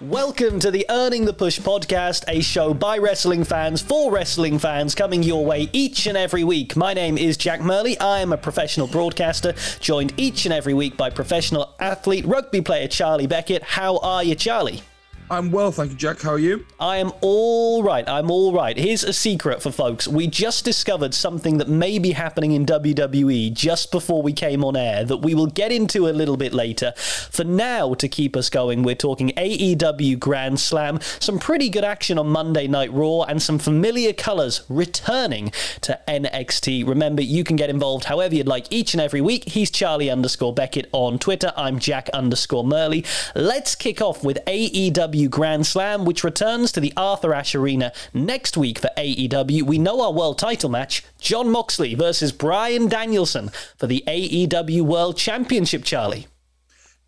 Welcome to the Earning the Push podcast, a show by wrestling fans for wrestling fans coming your way each and every week. My name is Jack Murley. I am a professional broadcaster, joined each and every week by professional athlete, rugby player Charlie Beckett. How are you, Charlie? I'm well, thank you, Jack. How are you? I am all right. I'm all right. Here's a secret for folks. We just discovered something that may be happening in WWE just before we came on air that we will get into a little bit later. For now, to keep us going, we're talking AEW Grand Slam, some pretty good action on Monday Night Raw, and some familiar colours returning to NXT. Remember, you can get involved however you'd like each and every week. He's Charlie underscore Beckett on Twitter. I'm Jack underscore Murley. Let's kick off with AEW Grand Slam, which returns to the Arthur Ashe Arena next week for AEW. We know our world title match Jon Moxley versus Bryan Danielson for the AEW World Championship, Charlie.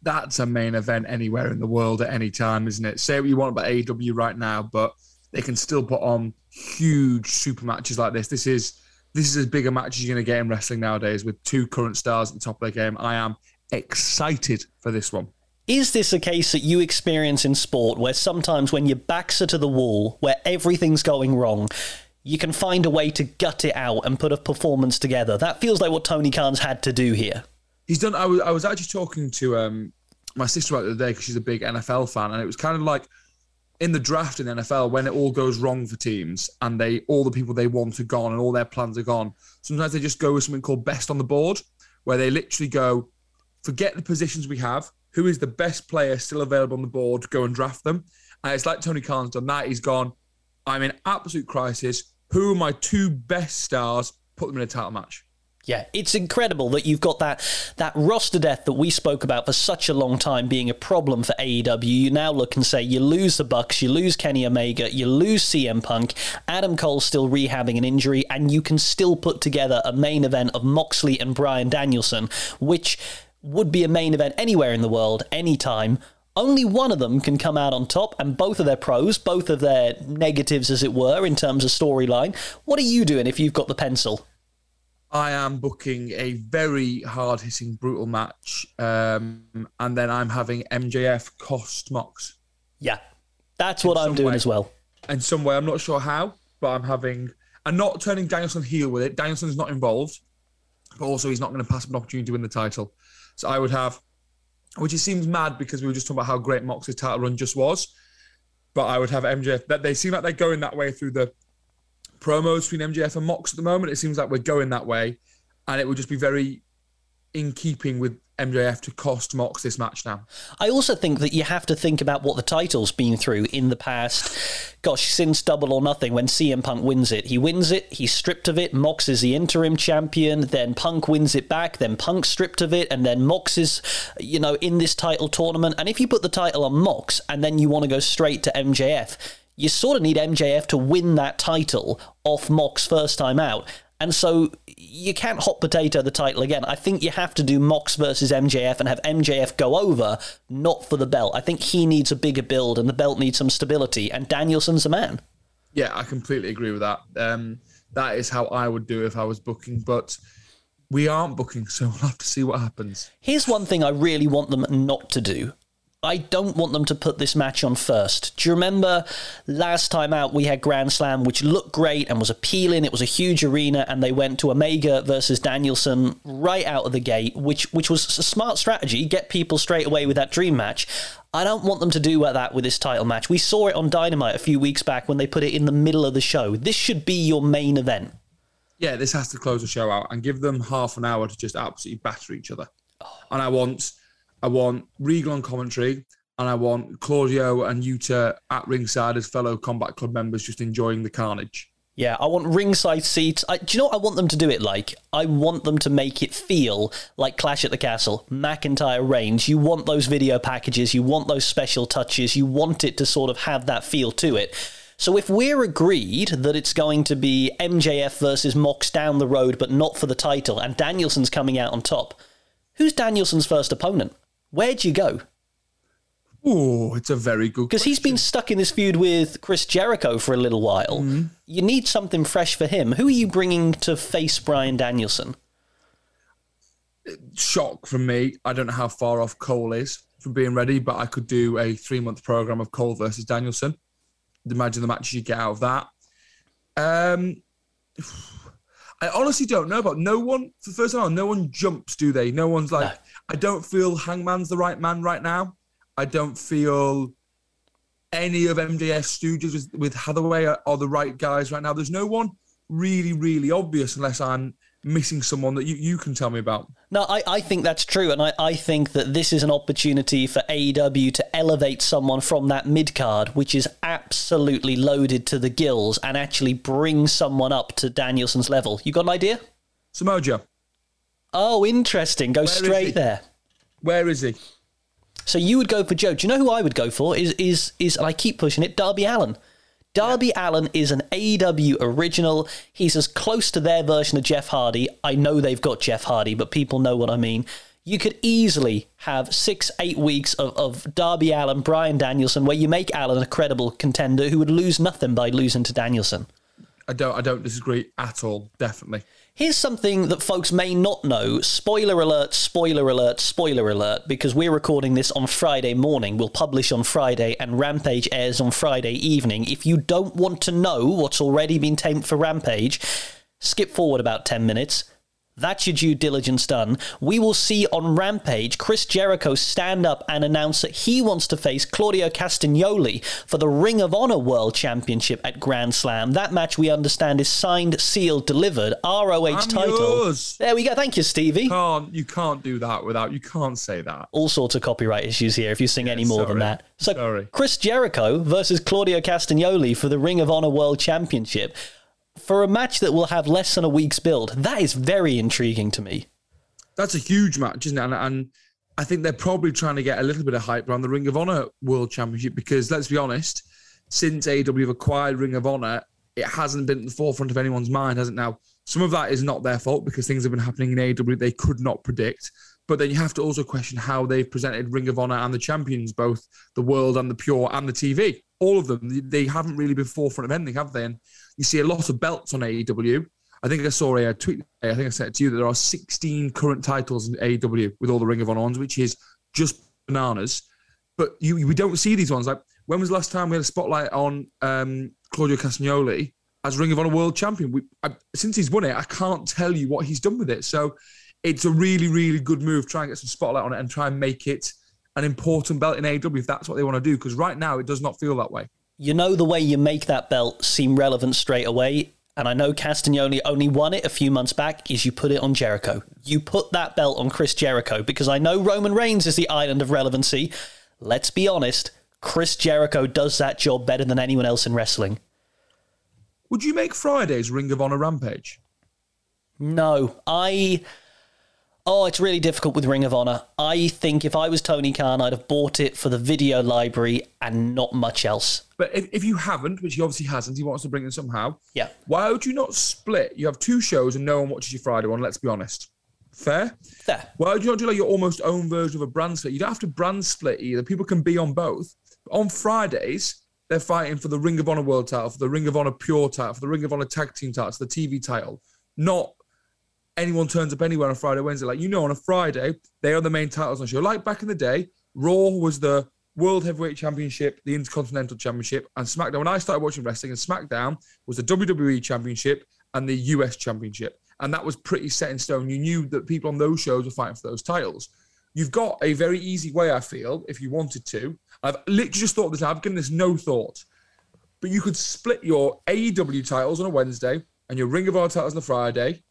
That's a main event anywhere in the world at any time, isn't it? Say what you want about AEW right now, but they can still put on huge super matches like this. This is this is as big a match as you're going to get in wrestling nowadays with two current stars at the top of their game. I am excited for this one. Is this a case that you experience in sport where sometimes when your backs are to the wall, where everything's going wrong, you can find a way to gut it out and put a performance together? That feels like what Tony Khan's had to do here. He's done. I was, I was actually talking to um, my sister the other day because she's a big NFL fan, and it was kind of like in the draft in the NFL when it all goes wrong for teams and they all the people they want are gone and all their plans are gone. Sometimes they just go with something called best on the board, where they literally go, forget the positions we have who is the best player still available on the board, go and draft them. And it's like Tony Khan's done that. He's gone, I'm in absolute crisis. Who are my two best stars? Put them in a title match. Yeah, it's incredible that you've got that that roster death that we spoke about for such a long time being a problem for AEW. You now look and say you lose the Bucks, you lose Kenny Omega, you lose CM Punk, Adam Cole's still rehabbing an injury, and you can still put together a main event of Moxley and Bryan Danielson, which would be a main event anywhere in the world, anytime. Only one of them can come out on top, and both of their pros, both of their negatives, as it were, in terms of storyline. What are you doing if you've got the pencil? I am booking a very hard hitting, brutal match, um, and then I'm having MJF cost Mox. Yeah, that's what I'm doing way. as well. In some way, I'm not sure how, but I'm having. I'm not turning Danielson heel with it. Danielson's not involved, but also he's not going to pass up an opportunity to win the title. So I would have, which it seems mad because we were just talking about how great Mox's title run just was. But I would have MJF. That they seem like they're going that way through the promos between MJF and Mox at the moment. It seems like we're going that way, and it would just be very in keeping with MJF to cost Mox this match now. I also think that you have to think about what the title's been through in the past. Gosh, since Double or Nothing, when CM Punk wins it, he wins it, he's stripped of it. Mox is the interim champion. Then Punk wins it back. Then Punk stripped of it, and then Mox is, you know, in this title tournament. And if you put the title on Mox and then you want to go straight to MJF, you sort of need MJF to win that title off Mox first time out. And so you can't hot potato the title again. I think you have to do Mox versus MJF and have MJF go over, not for the belt. I think he needs a bigger build and the belt needs some stability, and Danielson's a man. Yeah, I completely agree with that. Um, that is how I would do if I was booking, but we aren't booking, so we'll have to see what happens. Here's one thing I really want them not to do. I don't want them to put this match on first. Do you remember last time out we had Grand Slam, which looked great and was appealing? It was a huge arena, and they went to Omega versus Danielson right out of the gate, which which was a smart strategy. Get people straight away with that dream match. I don't want them to do that with this title match. We saw it on Dynamite a few weeks back when they put it in the middle of the show. This should be your main event. Yeah, this has to close the show out and give them half an hour to just absolutely batter each other. Oh. And I want I want Regal on commentary, and I want Claudio and Yuta at ringside as fellow Combat Club members, just enjoying the carnage. Yeah, I want ringside seats. I, do you know what I want them to do it like? I want them to make it feel like Clash at the Castle, McIntyre Reigns. You want those video packages, you want those special touches, you want it to sort of have that feel to it. So if we're agreed that it's going to be MJF versus Mox down the road, but not for the title, and Danielson's coming out on top, who's Danielson's first opponent? Where'd you go? Oh, it's a very good Because he's been stuck in this feud with Chris Jericho for a little while. Mm-hmm. You need something fresh for him. Who are you bringing to face Bryan Danielson? shock from me. I don't know how far off Cole is from being ready, but I could do a three month program of Cole versus Danielson. Imagine the matches you get out of that. Um, I honestly don't know about no one. For the first time, no one jumps, do they? No one's like. No. I don't feel Hangman's the right man right now. I don't feel any of MJF Stooges with, with Hathaway are, are the right guys right now. There's no one really, really obvious unless I'm missing someone that you, you can tell me about. No, I, I think that's true. And I, I think that this is an opportunity for AEW to elevate someone from that mid card, which is absolutely loaded to the gills, and actually bring someone up to Danielson's level. You got an idea? Samoa Joe. Oh, interesting. Go Where straight there. Where is he? So you would go for Joe. Do you know who I would go for? Is is is and I keep pushing it, Darby Allin. Darby yeah. Allin is an AEW original. He's as close to their version of Jeff Hardy. I know they've got Jeff Hardy, but people know what I mean. You could easily have six, eight weeks of, of Darby Allin, Bryan Danielson, where you make Allin a credible contender who would lose nothing by losing to Danielson. I don't I don't disagree at all, definitely. Here's something that folks may not know. Spoiler alert, spoiler alert, spoiler alert, because we're recording this on Friday morning. We'll publish on Friday, and Rampage airs on Friday evening. If you don't want to know what's already been taped for Rampage, skip forward about 10 minutes that's your due diligence done. We will see on Rampage Chris Jericho stand up and announce that he wants to face Claudio Castagnoli for the Ring of Honor World Championship at Grand Slam. That match, we understand, is signed, sealed, delivered. ROH I'm title. Yours. There we go. Thank you, Stevie. You can't, you can't do that without, you can't say that. All sorts of copyright issues here if you sing yeah, any more sorry. than that. So, sorry. Chris Jericho versus Claudio Castagnoli for the Ring of Honor World Championship for a match that will have less than a week's build, that is very intriguing to me. That's a huge match, isn't it? And, and I think they're probably trying to get a little bit of hype around the Ring of Honor World Championship because let's be honest, since AEW have acquired Ring of Honor, it hasn't been at the forefront of anyone's mind, has it? Now, some of that is not their fault because things have been happening in AEW they could not predict. But then you have to also question how they've presented Ring of Honor and the champions, both the world and the pure and the TV. All of them, they haven't really been forefront of anything, have they? And you see a lot of belts on AEW. I think I saw a tweet. I think I said to you that there are 16 current titles in AEW with all the Ring of Honor ones, which is just bananas. But you, we don't see these ones. Like when was the last time we had a spotlight on um, Claudio Castagnoli as Ring of Honor World Champion? We, I, since he's won it, I can't tell you what he's done with it. So it's a really, really good move. Try and get some spotlight on it and try and make it an important belt in AEW if that's what they want to do. Because right now it does not feel that way you know the way you make that belt seem relevant straight away. And I know Castagnoli only won it a few months back, is you put it on Jericho. You put that belt on Chris Jericho because I know Roman Reigns is the island of relevancy. Let's be honest, Chris Jericho does that job better than anyone else in wrestling. Would you make Friday's Ring of Honor Rampage? No. I Oh, it's really difficult with Ring of Honor. I think if I was Tony Khan, I'd have bought it for the video library and not much else. But if, if you haven't, which he obviously hasn't, he wants to bring it somehow. Yeah. Why would you not split? You have two shows and no one watches your Friday one, let's be honest. Fair? Fair. Why would you not do like your almost own version of a brand split? You don't have to brand split either. People can be on both. But on Fridays, they're fighting for the Ring of Honor World title, for the Ring of Honor Pure title, for the Ring of Honor Tag Team title, for the TV title. Not anyone turns up anywhere on Friday, Wednesday. Like, you know, on a Friday, they are the main titles on show. Like back in the day, Raw was the World Heavyweight Championship, the Intercontinental Championship, and SmackDown. When I started watching wrestling, and SmackDown was the WWE Championship and the US Championship. And that was pretty set in stone. You knew that people on those shows were fighting for those titles. You've got a very easy way, I feel, if you wanted to. I've literally just thought this, I've given this no thought. But you could split your AEW titles on a Wednesday and your Ring of Honor titles on a Friday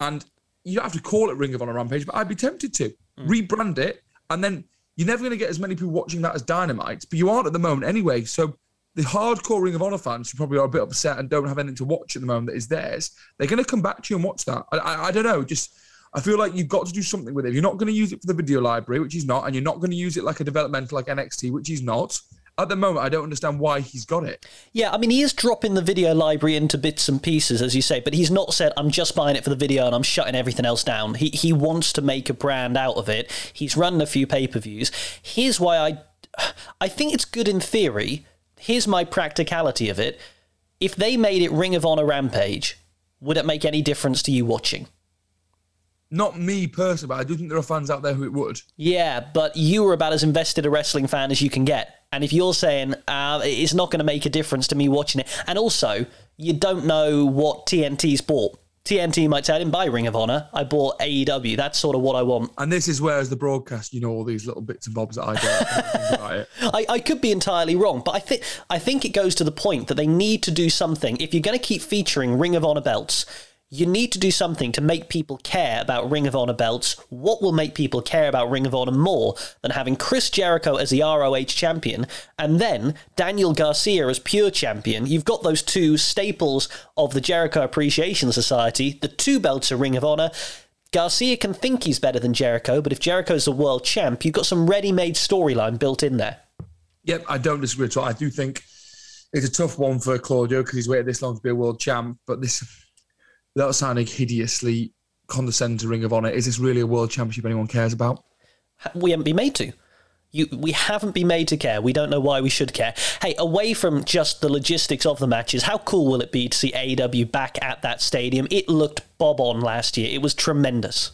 and you don't have to call it Ring of Honor Rampage, but I'd be tempted to mm. rebrand it, and then you're never going to get as many people watching that as Dynamite, but you aren't at the moment anyway. So the hardcore Ring of Honor fans who probably are a bit upset and don't have anything to watch at the moment that is theirs, they're going to come back to you and watch that. I, I, I don't know, just. I feel like you've got to do something with it. If you're not going to use it for the video library, which is not, and you're not going to use it like a developmental like NXT, which is not, at the moment, I don't understand why he's got it. Yeah, I mean, he is dropping the video library into bits and pieces, as you say, but he's not said, I'm just buying it for the video and I'm shutting everything else down. He, he wants to make a brand out of it. He's running a few pay per views. Here's why I, I think it's good in theory. Here's my practicality of it. If they made it Ring of Honor Rampage, would it make any difference to you watching? Not me personally, but I do think there are fans out there who it would. Yeah, but you were about as invested a wrestling fan as you can get. And if you're saying uh, it's not going to make a difference to me watching it, and also you don't know what TNT's bought. TNT might say, I didn't buy Ring of Honor. I bought AEW. That's sort of what I want. And this is where, as the broadcast, you know all these little bits and bobs that I it. I, I could be entirely wrong, but I think I think it goes to the point that they need to do something. If you're going to keep featuring Ring of Honor belts, you need to do something to make people care about Ring of Honor belts. What will make people care about Ring of Honor more than having Chris Jericho as the ROH champion and then Daniel Garcia as pure champion? You've got those two staples of the Jericho Appreciation Society. The two belts are Ring of Honor. Garcia can think he's better than Jericho, but if Jericho's a world champ, you've got some ready made storyline built in there. Yep, I don't disagree at all. I do think it's a tough one for Claudio because he's waited this long to be a world champ, but this without sounding hideously condescending to Ring of Honor, is this really a world championship anyone cares about? We haven't been made to. You, we haven't been made to care. We don't know why we should care. Hey, away from just the logistics of the matches, how cool will it be to see AEW back at that stadium? It looked bob on last year. It was tremendous.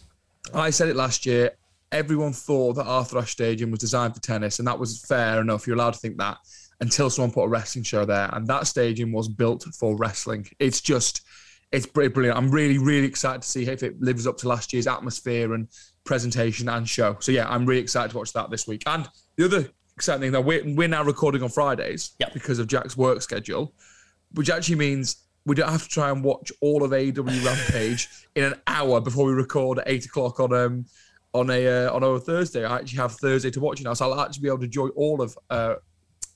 I said it last year. Everyone thought that Arthur Ashe Stadium was designed for tennis, and that was fair enough. You're allowed to think that until someone put a wrestling show there, and that stadium was built for wrestling. It's just it's pretty brilliant. I'm really, really excited to see if it lives up to last year's atmosphere and presentation and show. So yeah, I'm really excited to watch that this week. And the other exciting thing that we're, we're now recording on Fridays yep. because of Jack's work schedule, which actually means we don't have to try and watch all of AEW Rampage in an hour before we record at eight o'clock on um on a uh, on a Thursday. I actually have Thursday to watch it now, so I'll actually be able to enjoy all of uh,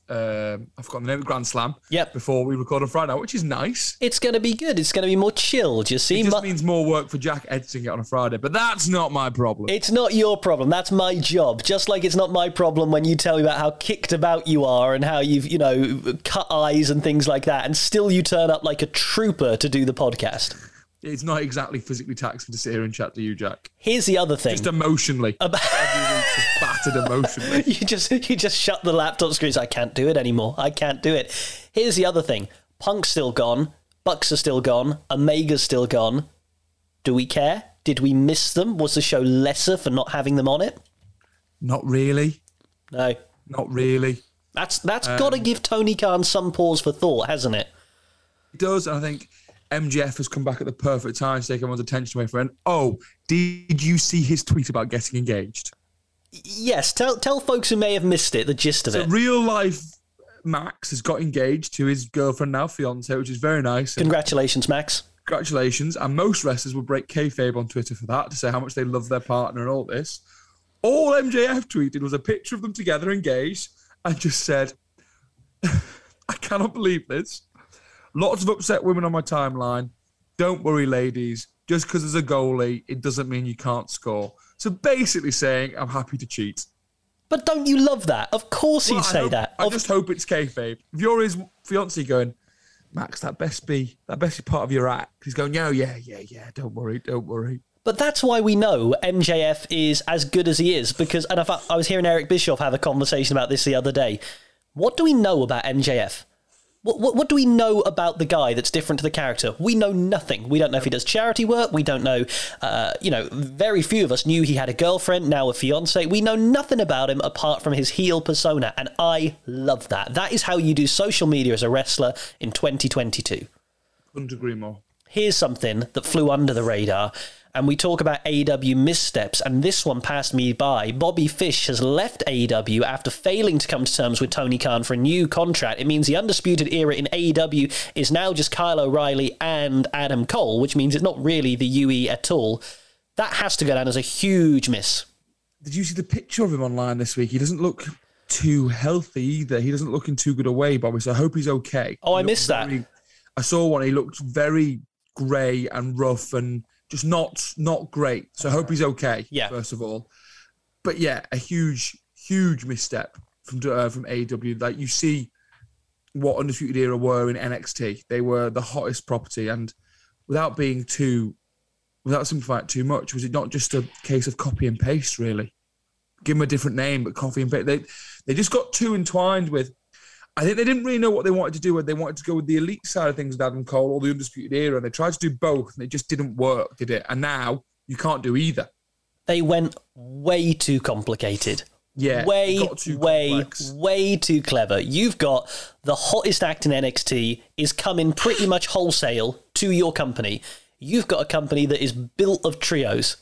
um, I've forgotten the name of Grand Slam. Yep. Before we record on Friday, which is nice. It's going to be good. It's going to be more chilled. You see, it just means more work for Jack editing it on a Friday, but that's not my problem. It's not your problem. That's my job. Just like it's not my problem when you tell me about how kicked about you are and how you've you know cut eyes and things like that, and still you turn up like a trooper to do the podcast it's not exactly physically taxing to sit here and chat to you, Jack. Here's the other thing. Just emotionally. About- just battered emotionally. you just you just shut the laptop screens. I can't do it anymore. I can't do it. Here's the other thing. Punk's still gone. Bucks are still gone. Omega's still gone. Do we care? Did we miss them? Was the show lesser for not having them on it? Not really. No. Not really. That's that's um, got to give Tony Khan some pause for thought, hasn't it? It does, I think MJF has come back at the perfect time to take everyone's attention away from it. Oh, did you see his tweet about getting engaged? Yes, tell tell folks who may have missed it the gist of so it. Real life Max has got engaged to his girlfriend now, fiance, which is very nice. Congratulations, Max. Congratulations. And most wrestlers will break kayfabe on Twitter for that to say how much they love their partner and all this. All MJF tweeted was a picture of them together engaged and just said, I cannot believe this. Lots of upset women on my timeline. Don't worry, ladies. Just because there's a goalie, it doesn't mean you can't score. So basically saying, I'm happy to cheat. But don't you love that? Of course well, he'd say hope, that. I of- just hope it's kayfabe. If you're his fiance going, Max, that best be that best be part of your act. He's going, yeah, yeah, yeah, yeah. Don't worry, don't worry. But that's why we know MJF is as good as he is because, and I, I was hearing Eric Bischoff have a conversation about this the other day. What do we know about MJF? What, what, what, do we know about the guy that's different to the character? We know nothing. We don't know if he does charity work. We don't know, uh, you know, very few of us knew he had a girlfriend, now a fiance. We know nothing about him apart from his heel persona. And I love that. That is how you do social media as a wrestler in 2022. Couldn't agree more. Here's something that flew under the radar and we talk about AEW missteps, and this one passed me by. Bobby Fish has left AEW after failing to come to terms with Tony Khan for a new contract. It means the undisputed era in AEW is now just Kyle O'Reilly and Adam Cole, which means it's not really the UE at all. That has to go down as a huge miss. Did you see the picture of him online this week? He doesn't look too healthy either. He doesn't look in too good a way, Bobby. So I hope he's okay. Oh, I missed very, that. I saw one. He looked very grey and rough and just not not great. So I hope he's okay. Yeah. First of all, but yeah, a huge huge misstep from uh, from AEW. Like you see what Undisputed Era were in NXT. They were the hottest property, and without being too, without simplifying it too much, was it not just a case of copy and paste? Really, give them a different name, but copy and paste. They they just got too entwined with I think they didn't really know what they wanted to do. They wanted to go with the elite side of things with Adam Cole or the Undisputed Era. And they tried to do both, and it just didn't work, did it? And now you can't do either. They went way too complicated. Yeah, way, way, complex. way too clever. You've got the hottest act in NXT is coming pretty much wholesale to your company. You've got a company that is built of trios.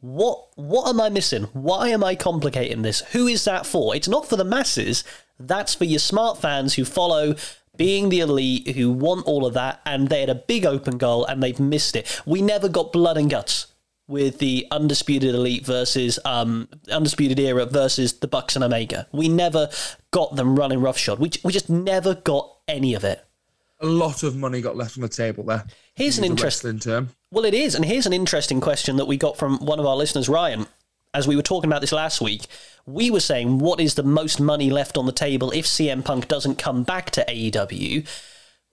What what am I missing? Why am I complicating this? Who is that for? It's not for the masses. That's for your smart fans who follow being the elite, who want all of that, and they had a big open goal and they've missed it. We never got blood and guts with the undisputed elite versus um undisputed era versus the Bucks and Omega. We never got them running roughshod. We we just never got any of it. A lot of money got left on the table there. Here's an interesting term. Well, it is, and here's an interesting question that we got from one of our listeners, Ryan. As we were talking about this last week, we were saying what is the most money left on the table if CM Punk doesn't come back to AEW?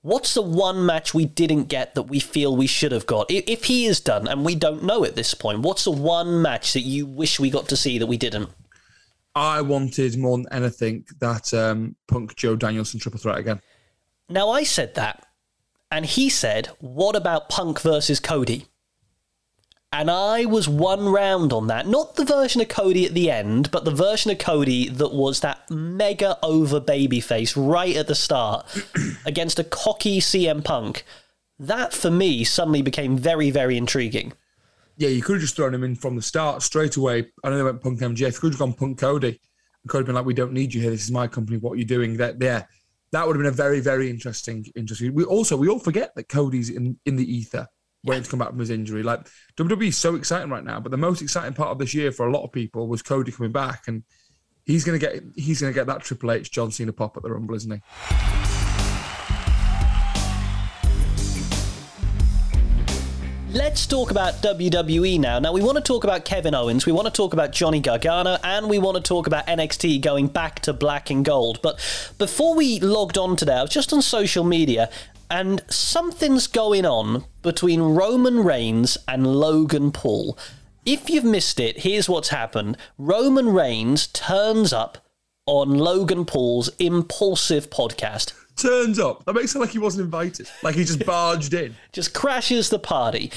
What's the one match we didn't get that we feel we should have got? If he is done, and we don't know at this point, what's the one match that you wish we got to see that we didn't? I wanted more than anything that um, Punk Joe Danielson triple threat again. Now, I said that, and he said, What about Punk versus Cody? And I was one round on that. Not the version of Cody at the end, but the version of Cody that was that mega over babyface right at the start against a cocky CM Punk. That, for me, suddenly became very, very intriguing. Yeah, you could have just thrown him in from the start straight away. I know they went Punk MJF. You could have gone Punk Cody. And Cody been like, "We don't need you here. This is my company. What are you doing?" That yeah, that would have been a very very interesting interesting. We also we all forget that Cody's in in the ether waiting to come back from his injury. Like WWE is so exciting right now, but the most exciting part of this year for a lot of people was Cody coming back, and he's gonna get he's gonna get that Triple H John Cena pop at the Rumble, isn't he? Let's talk about WWE now. Now, we want to talk about Kevin Owens, we want to talk about Johnny Gargano, and we want to talk about NXT going back to black and gold. But before we logged on today, I was just on social media, and something's going on between Roman Reigns and Logan Paul. If you've missed it, here's what's happened Roman Reigns turns up on Logan Paul's Impaulsive podcast Turns up. That makes it like he wasn't invited. Like he just barged in. just crashes the party.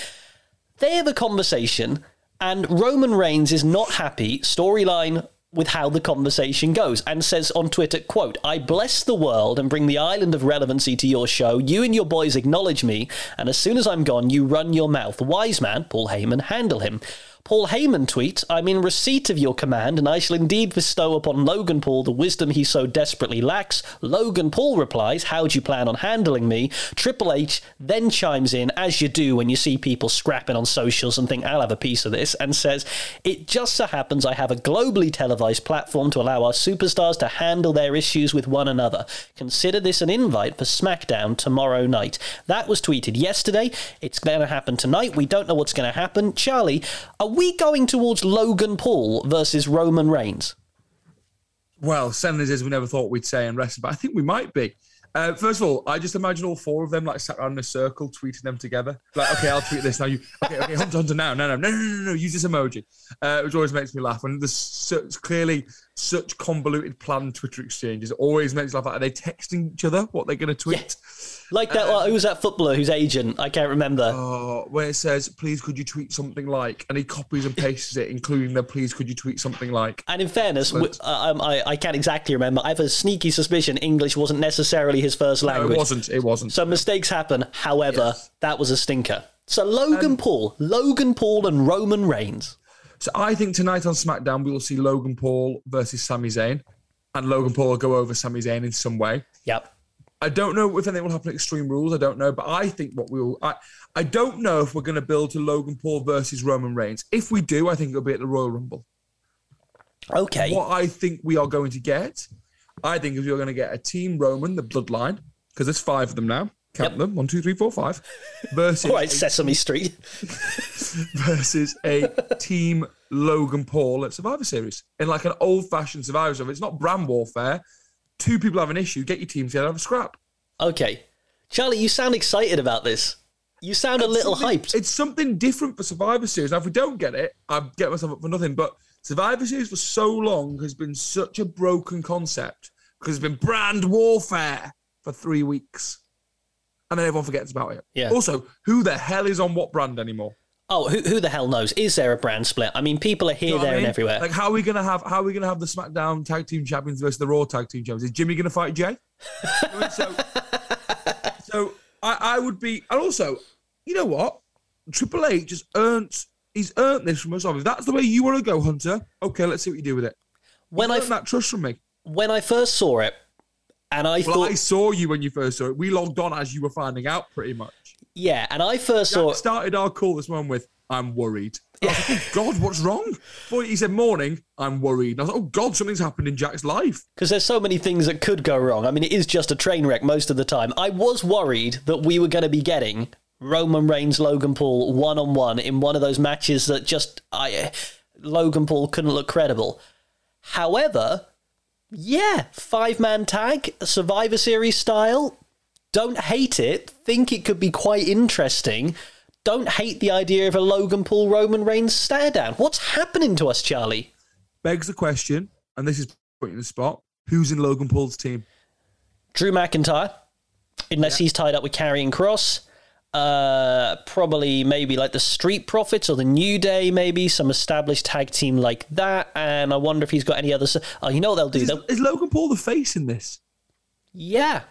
They have a conversation, and Roman Reigns is not happy, storyline, with how the conversation goes, and says on Twitter, quote, I bless the world and bring the island of relevancy to your show. You and your boys acknowledge me, and as soon as I'm gone, you run your mouth. Wise man, Paul Heyman, handle him. Paul Heyman tweets, I'm in receipt of your command, and I shall indeed bestow upon Logan Paul the wisdom he so desperately lacks. Logan Paul replies, How do you plan on handling me? Triple H then chimes in, as you do when you see people scrapping on socials and think, I'll have a piece of this, and says, It just so happens I have a globally televised platform to allow our superstars to handle their issues with one another. Consider this an invite for SmackDown tomorrow night. That was tweeted yesterday. It's going to happen tonight. We don't know what's going to happen. Charlie, are we going towards Logan Paul versus Roman Reigns? Well, senders as we never thought we'd say in wrestling, but I think we might be. Uh, first of all, I just imagine all four of them like sat around in a circle, tweeting them together. Like, okay, I'll tweet this now. You, okay, okay, Hunter, Hunter, now, no, no, no, no, no, no, use this emoji, uh, which always makes me laugh. And there's such clearly such convoluted planned Twitter exchanges, it always makes me laugh. Like, are they texting each other what they're going to tweet? Like that, well, who was that footballer whose agent? I can't remember. Oh, where it says, please could you tweet something like, and he copies and pastes it, including the please could you tweet something like. And in fairness, uh, um, I, I can't exactly remember. I have a sneaky suspicion English wasn't necessarily his first No, language. it wasn't. It wasn't. So mistakes happen. However, Yes. that was a stinker. So Logan Paul, Logan Paul and Roman Reigns. So I think tonight on SmackDown we will see Logan Paul versus Sami Zayn, and Logan Paul will go over Sami Zayn in some way. Yep. I don't know if anything will happen at Extreme Rules. I don't know, but I think what we will. I, I don't know if we're going to build to Logan Paul versus Roman Reigns. If we do, I think it'll be at the Royal Rumble. Okay. What I think we are going to get, I think if you're going to get a Team Roman, the Bloodline, because there's five of them now. Count Yep. them one, two, three, four, five. Versus All right, Sesame Street. versus a team Logan Paul at Survivor Series in like an old fashioned Survivor Series. It's not brand warfare. Two people have an issue. Get your team together, have a scrap. Okay. Charlie, you sound excited about this. You sound a little hyped. It's something different for Survivor Series. Now, if we don't get it, I get myself up for nothing. But Survivor Series for so long has been such a broken concept because it's been brand warfare for three weeks. And then everyone forgets about it. Yeah. Also, who the hell is on what brand anymore? Oh, who, who the hell knows? Is there a brand split? I mean, people are here, You know there, I and everywhere. Like, how are we gonna have how are we gonna have the SmackDown Tag Team Champions versus the Raw Tag Team Champions? Is Jimmy gonna fight Jay? I mean, so, so I, I would be, and also, you know what? Triple H just earned. He's earned this from us. If that's the way you want to go, Hunter, okay, let's see what you do with it. when I that trust from me. when I first saw it, and I Well, thought, I saw you when you first saw it. We logged on as you were finding out, pretty much. yeah, and I first Jack saw started our call this morning with, "I'm worried." I was like, oh God, what's wrong? Boy, he said, "Morning, I'm worried." And I was like, "Oh God, something's happened in Jack's life." because there's so many things that could go wrong. I mean, it is just a train wreck most of the time. I was worried that we were going to be getting Roman Reigns, Logan Paul one on one in one of those matches that just I Logan Paul couldn't look credible. However, yeah, five man tag, Survivor Series style. Don't hate it. Think it could be quite interesting. Don't hate the idea of a Logan Paul Roman Reigns stare down. What's happening to us, Charlie? Begs the question, and this is putting the spot: Who's in Logan Paul's team? Drew McIntyre, unless he's tied up with Karrion Kross. Uh, probably maybe like the Street Profits or the New Day, maybe some established tag team like that. And I wonder if he's got any others. Oh, you know what they'll do? Is, They'll, is Logan Paul the face in this? yeah,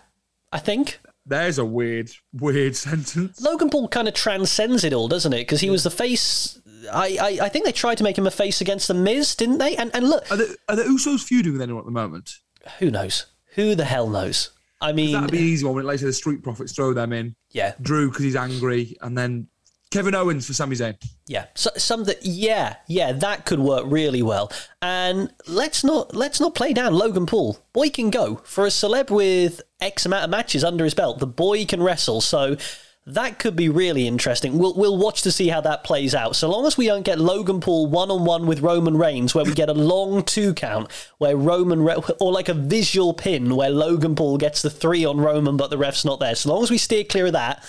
I think There's a weird, weird sentence. Logan Paul kind of transcends it all, doesn't it? Because he was the face. I, I I think they tried to make him a face against the Miz, didn't they? And and look, Are the, are the Usos feuding with anyone at the moment? who knows? Who the hell knows? I mean, That'd be an easy one. When later the Street Profits throw them in. Yeah, Drew because he's angry, and then Kevin Owens for Sami Zayn. Yeah, so, something. Yeah, yeah, that could work really well. And let's not let's not play down Logan Paul. Boy can go for a celeb with X amount of matches under his belt. The boy can wrestle, so that could be really interesting. We'll we'll watch to see how that plays out. So long as we don't get Logan Paul one on one with Roman Reigns, where we get a long two count, where Roman Re- or like a visual pin where Logan Paul gets the three on Roman, but the ref's not there. So long as we steer clear of that.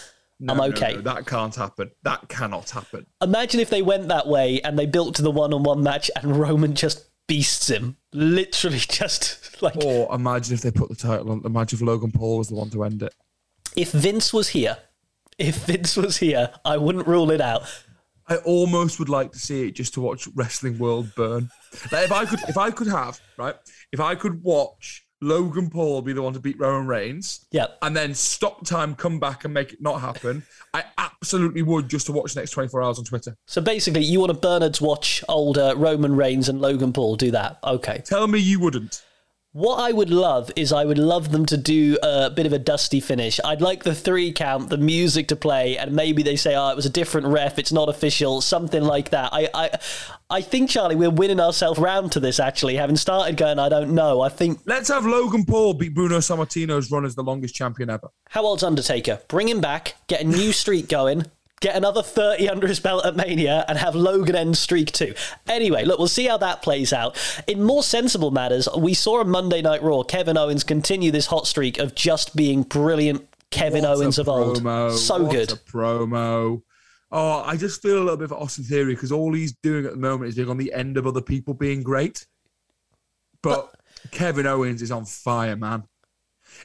I'm No, okay. no, that can't happen. That cannot happen. Imagine if they went that way and they built to the one on one match and Roman just beasts him. Literally just like Or imagine if they put the title on. Imagine if Logan Paul was the one to end it. if Vince was here, if Vince was here, I wouldn't rule it out. I almost would like to see it just to watch Wrestling World burn. Like if I could, if I could have right, if I could watch Logan Paul be the one to beat Roman Reigns, Yeah. and then stop time, come back and make it not happen, I absolutely would just to watch the next twenty four hours on Twitter. So basically, you want to Bernard's watch older Roman Reigns and Logan Paul do that. Okay. Tell me you wouldn't. What I would love is I would love them to do a bit of a dusty finish. I'd like the three count, the music to play, and maybe they say, "Oh, it was a different ref. It's not official." Something like that. I, I, I think Charlie, we're winning ourselves round to this. Actually, having started going, I don't know. I think Let's have Logan Paul beat Bruno Sammartino's run as the longest champion ever. how old's Undertaker? Bring him back. Get a new streak going. Get another 30 under his belt at Mania and have Logan end streak too. Anyway, look, we'll see how that plays out. In more sensible matters, we saw on Monday Night Raw Kevin Owens continue this hot streak of just being brilliant Kevin What a Owens of old. promo. So What good. A promo. Oh, I just feel a little bit of Austin Theory because all he's doing at the moment is being on the end of other people being great. But, Kevin Owens is on fire, man.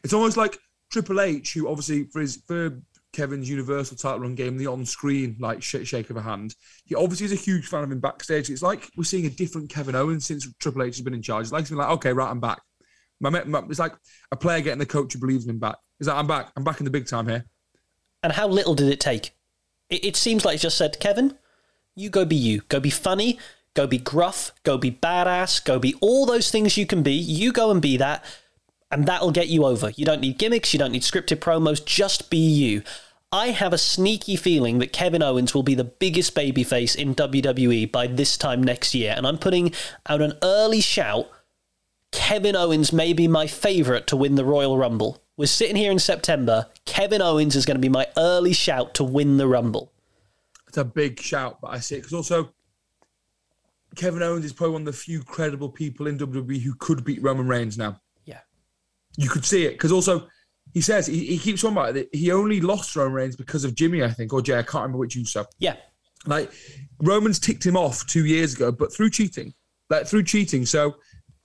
It's almost like Triple H, who obviously for his for Kevin's Universal title run game, the on-screen like shake, shake of a hand. He obviously is a huge fan of him backstage. It's like we're seeing a different Kevin Owens since Triple H has been in charge. It's like something like, okay, right, I'm back. My, my, it's like a player getting the coach who believes in him back. It's like I'm back. I'm back in the big time here. And how little did it take? It, it seems like he just said, Kevin, you go be you. Go be funny. Go be gruff. Go be badass. Go be all those things you can be. You go and be that. And that'll get you over. You don't need gimmicks. You don't need scripted promos. Just be you. I have a sneaky feeling that Kevin Owens will be the biggest babyface in WWE by this time next year. And I'm putting out an early shout Kevin Owens may be my favourite to win the Royal Rumble. We're sitting here in September. Kevin Owens is going to be my early shout to win the Rumble. It's a big shout, but I see it because also Kevin Owens is probably one of the few credible people in WWE who could beat Roman Reigns now. Yeah. You could see it because also he says he, he keeps on about it. He only lost Roman Reigns because of Jimmy, I think, or Jay. I can't remember which you so. Yeah. Like Roman's ticked him off two years ago, but through cheating, like through cheating. So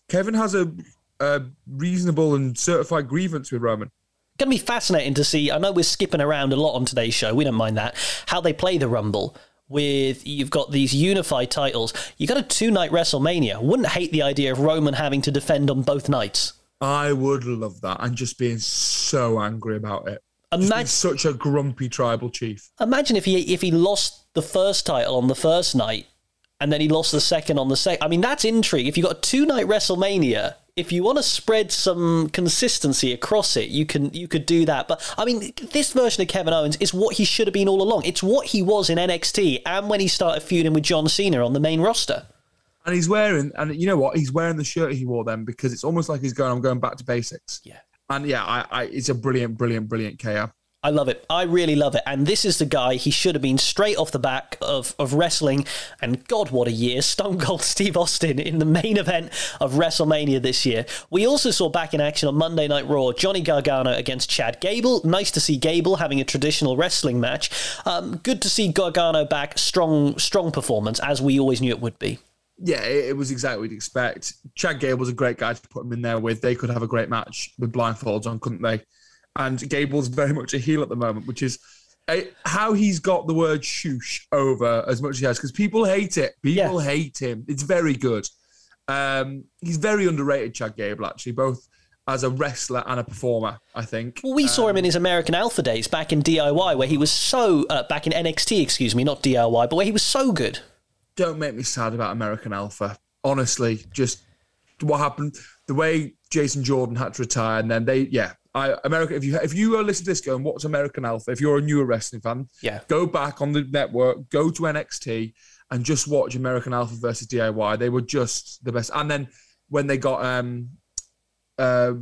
Kevin has a, a reasonable and certified grievance with Roman. Going to be fascinating to see. I know we're skipping around a lot on today's show. We don't mind that. How they play the Rumble. with you've got these unified titles. You got a two night WrestleMania. Wouldn't hate the idea of Roman having to defend on both nights. I would love that and just being so angry about it. Imagine such a grumpy tribal chief. Imagine if he if he lost the first title on the first night and then he lost the second on the second. I mean, that's intrigue. If you've got a two night WrestleMania, if you want to spread some consistency across it, you can you could do that. But I mean, this version of Kevin Owens is what he should have been all along. It's what he was in NXT and when he started feuding with John Cena on the main roster. And he's wearing, and you know what? He's wearing the shirt he wore then because it's almost like he's going, I'm going back to basics. Yeah. And yeah, I, I it's a brilliant, brilliant, brilliant KO. I love it. I really love it. And this is the guy he should have been straight off the back of, of wrestling. And God, what a year. Stone Cold Steve Austin in the main event of WrestleMania this year. We also saw back in action on Monday Night Raw Johnny Gargano against Chad Gable. Nice to see Gable having a traditional wrestling match. Um, good to see Gargano back. Strong, strong performance, as we always knew it would be. Yeah, it, was exactly what you'd expect. Chad Gable was a great guy to put him in there with. They could have a great match with blindfolds on, couldn't they? and Gable's very much a heel at the moment, which is a, how he's got the word "shoosh" over as much as he has because people hate it. People yeah. hate him. It's very good. Um, he's very underrated, Chad Gable, actually, both as a wrestler and a performer. I think. Well, we um, saw him in his American Alpha days back in DIY, where he was so uh, back in NXT, excuse me, not DIY, but where he was so good. Don't make me sad about American Alpha. Honestly, just what happened, the way Jason Jordan had to retire, and then they, yeah, I America. If you if you are listening to this, go and watch American Alpha. If you're a newer wrestling fan, yeah, go back on the network, go to NXT, and just watch American Alpha versus DIY. They were just the best. And then when they got um, uh,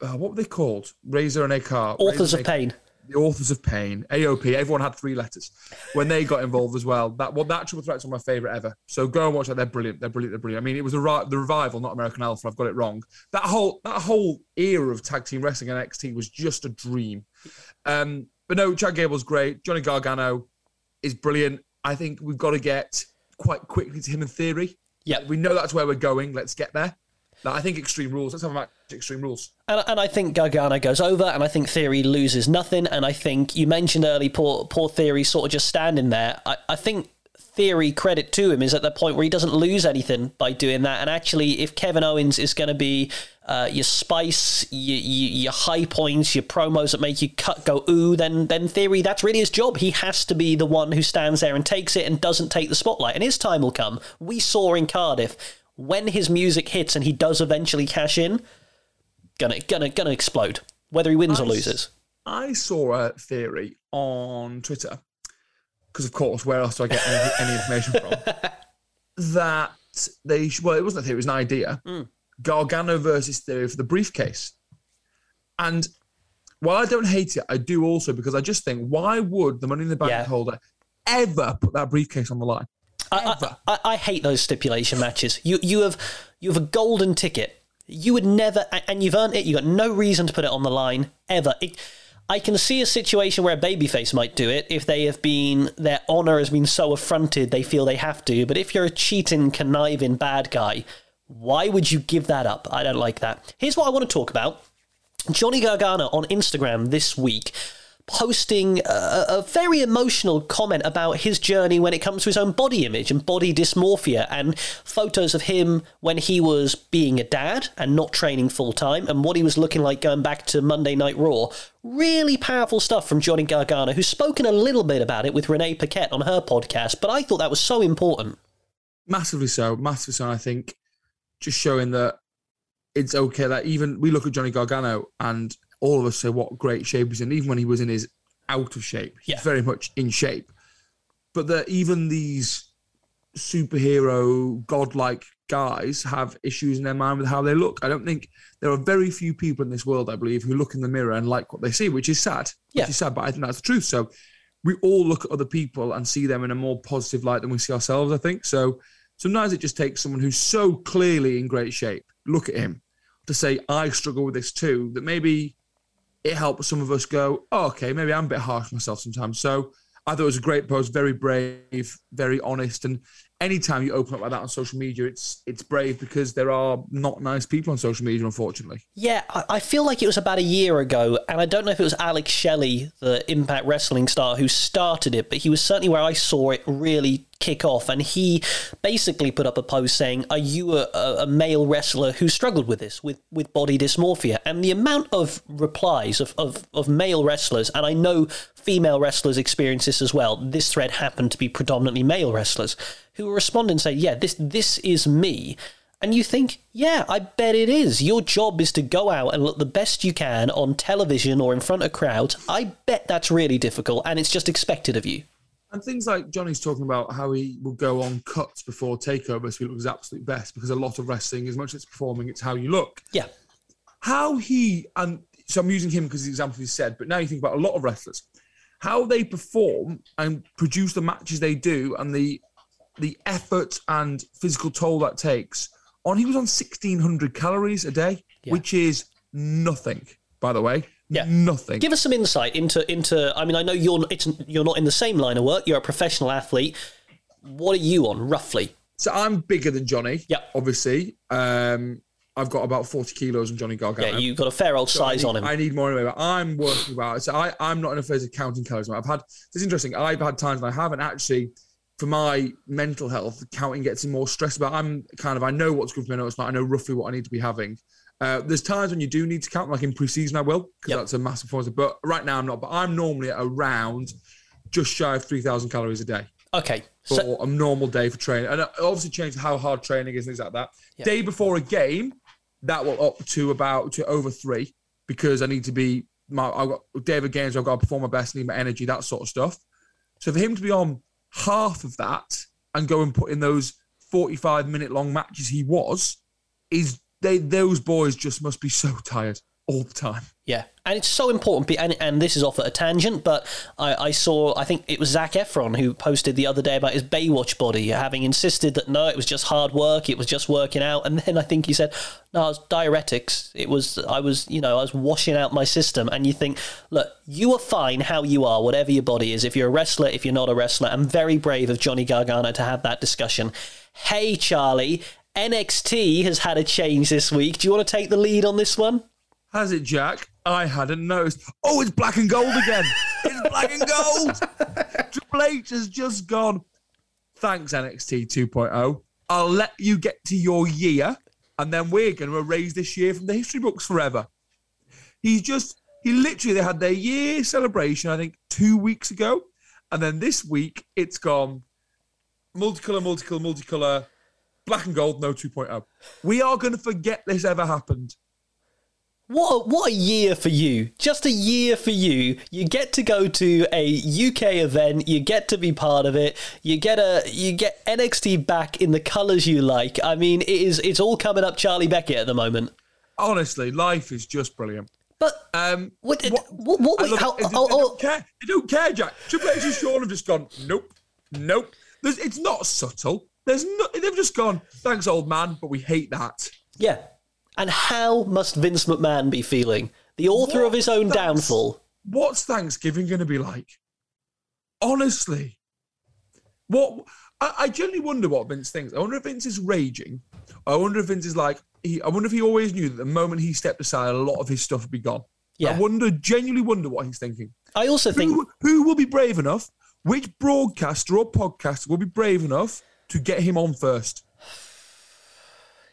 uh what were they called? Rezar and Akam. Authors of Pain the authors of pain, AOP. Everyone had three letters when they got involved as well. That well, that triple threats are my favorite ever. So go and watch that. They're brilliant. They're brilliant. They're brilliant. I mean, it was a the revival, not American Alpha. I've got it wrong. That whole that whole era of tag team wrestling and NXT was just a dream. Um, but no, Chad Gable's great. Johnny Gargano is brilliant. I think we've got to get quite quickly to him in theory. Yeah, we know that's where we're going. Let's get there. I think Extreme Rules. Let's have a match. Extreme Rules. And, and I think Gargano goes over, and I think Theory loses nothing. And I think you mentioned early, poor poor Theory sort of just standing there. I, I think Theory credit to him is at the point where he doesn't lose anything by doing that. And actually, if Kevin Owens is going to be uh, your spice, your, your, your, high points, your promos that make you cut go ooh, then then Theory that's really his job. He has to be the one who stands there and takes it and doesn't take the spotlight. And his time will come. We saw in Cardiff when his music hits and he does eventually cash in, gonna gonna gonna explode, whether he wins I, or loses. I saw a theory on Twitter because, of course, where else do I get any, any information from? that they well, it wasn't a theory; it was an idea. Mm. Gargano versus Theory for the briefcase, and while I don't hate it, I do also because I just think why would the Money in the Bank yeah. holder ever put that briefcase on the line? I, I, I, hate those stipulation matches. You you have you have a golden ticket. You would never, and you've earned it. You got no reason to put it on the line ever. It, I can see a situation where a babyface might do it if they have been their honor has been so affronted they feel they have to. But if you're a cheating, conniving bad guy, why would you give that up? I don't like that. Here's what I want to talk about. Johnny Gargano on Instagram this week posting a, a, very emotional comment about his journey when it comes to his own body image and body dysmorphia and photos of him when he was being a dad and not training full time and what he was looking like going back to Monday Night Raw. Really powerful stuff from Johnny Gargano, who's spoken a little bit about it with Renee Paquette on her podcast, but I thought that was so important. Massively so, massively so. I think just showing that it's okay that even we look at Johnny Gargano and all of us say what great shape he's in, even when he was in his out of shape. He's yeah. very much in shape. But that even these superhero, godlike guys have issues in their mind with how they look. I don't think there are very few people in this world, I believe, who look in the mirror and like what they see, which is sad. Yeah. Which is sad, but I think that's the truth. So we all look at other people and see them in a more positive light than we see ourselves, I think. So sometimes it just takes someone who's so clearly in great shape, look at him, to say, I struggle with this too, that maybe it helped some of us go, oh, okay, maybe I'm a bit harsh myself sometimes. So I thought it was a great post, very brave, very honest. And anytime you open up like that on social media, it's it's brave because there are not nice people on social media, unfortunately. Yeah, I, feel like it was about a year ago, and I don't know if it was Alex Shelley, the Impact Wrestling star, who started it, but he was certainly where I saw it really kick off. And he basically put up a post saying, Are you a, a male wrestler who struggled with this, with, with body dysmorphia? And the amount of replies of, of, of male wrestlers, and I know female wrestlers experience this as well, this thread happened to be predominantly male wrestlers, who respond and say, Yeah, this this is me. And you think, yeah, I bet it is. Your job is to go out and look the best you can on television or in front of crowds. I bet that's really difficult and it's just expected of you. And things like Johnny's talking about how he will go on cuts before takeovers, he looks absolute best because a lot of wrestling, as much as it's performing, it's how you look. Yeah. How he, and so I'm using him because the example he said, but now you think about a lot of wrestlers, how they perform and produce the matches they do and the the effort and physical toll that takes. On he was on 1600 calories a day, yeah. which is nothing, by the way yeah. nothing. Give us some insight into into. I mean, I know you're it's you're not in the same line of work. You're a professional athlete. What are you on roughly? So I'm bigger than Johnny. Yeah, obviously. Um, I've got about 40 kilos on Johnny Gargano. Yeah, you've got a fair old so size need, on him. I need more anyway, but I'm working about So I, I'm not in a phase of counting calories. I've had, it's interesting. I've had times when I haven't actually, for my mental health, counting gets me more stressed about. I'm kind of, I know what's good for me, I know it's not. I know roughly what I need to be having. Uh, there's times when you do need to count, like in preseason, I will, because yep. that's a massive positive. But right now, I'm not. But I'm normally around just shy of 3,000 calories a day. Okay. For so, a normal day for training. And it obviously changes how hard training is and things like that. Yep. Day before a game, that will up to about to over three because I need to be my I've got David Gaines, I've got to perform my best, need my energy, that sort of stuff. So for him to be on half of that and go and put in those 45 minute long matches he was is they those boys just must be so tired all the time. Yeah, and it's so important. And, and this is off at a tangent, but I, I, saw, I think it was Zac Efron who posted the other day about his Baywatch body, having insisted that no, it was just hard work, it was just working out. And then I think he said, no, it was diuretics. It was, I was, you know, I was washing out my system. And you think, look, you are fine how you are, whatever your body is. If you're a wrestler, if you're not a wrestler, I'm very brave of Johnny Gargano to have that discussion. Hey, Charlie, NXT has had a change this week. Do you want to take the lead on this one? Has it, Jack? I hadn't noticed. Oh, it's black and gold again. it's black and gold. Triple H has just gone. Thanks, NXT 2.0. I'll let you get to your year, and then we're going to erase this year from the history books forever. He's just, he literally, they had their year celebration, I think, two weeks ago. And then this week, it's gone multicolor, multicolor, multicolor black and gold, no 2.0. We are going to forget this ever happened. What a, what a year for you. Just a year for you. You get to go to a UK event, you get to be part of it. You get a you get NXT back in the colors you like. I mean, it is it's all coming up Charlie Beckett at the moment. Honestly, life is just brilliant. But um, what, what, what, what look, how, they, oh, they, don't care. They don't care, Jack. Triple H and Shawn have just gone, nope, nope. There's, it's not subtle. There's no, they've just gone, thanks, old man, but we hate that. Yeah. And how must Vince McMahon be feeling? The author what of his own downfall. What's Thanksgiving going to be like? Honestly. What I, I genuinely wonder what Vince thinks. I wonder if Vince is raging. I wonder if Vince is like, he, I wonder if he always knew that the moment he stepped aside, a lot of his stuff would be gone. Yeah. I wonder, genuinely wonder what he's thinking. I also think. Who, who will be brave enough? Which broadcaster or podcaster will be brave enough to get him on first?